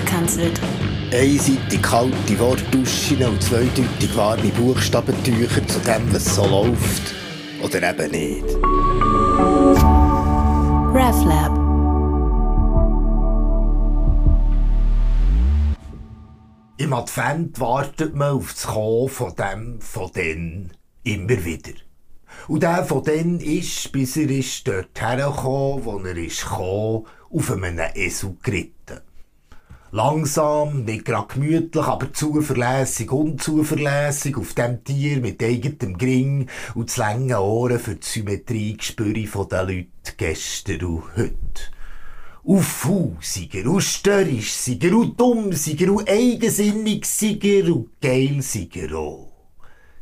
gekänzelt. Einseitig kalte Wortduschen und zweideutig warme Buchstabentücher zu dem, was so läuft. Oder eben nicht. RefLab. Im Advent wartet man auf das Kommen von dem, von den immer wieder. Und der von denen ist, bis er ist dort hergekommen, wo er ist gekommen, auf einem Esel geritten. Langsam, nicht gerade gemütlich, aber zuverlässig, unzuverlässig, auf dem Tier mit eigenem Gring und zu langen Ohren für die Symmetrie gespüre von den Leuten gestern und heute. Und faul sei er, und störrisch sei er, und dumm sei er, und eigensinnig sei er, und geil sei er auch.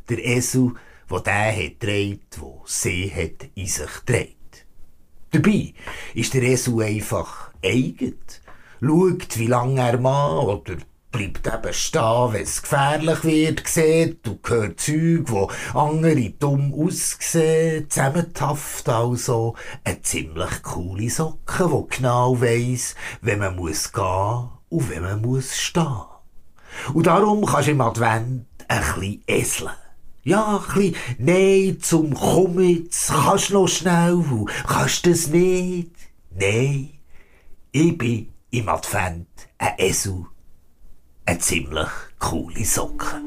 Der Esel, wo der hat dreht, wo sie hat in sich dreht. Dabei ist der Esel einfach eigen schaut, wie lange er mag, oder bleibt eben stehen, wenn es gefährlich wird, sieht und hört Zeug, wo andere dumm aussehen, zusammentafft also eine ziemlich coole Socke, wo genau weiss, wenn man muss gehen und wenn man muss stehen. Und darum kannst du im Advent ein bisschen eseln. Ja, ein bisschen Nein zum Komm kannst noch schnell, kannst das nicht? Nein, ich bin im Advent ein Esel, eine ziemlich coole Socke.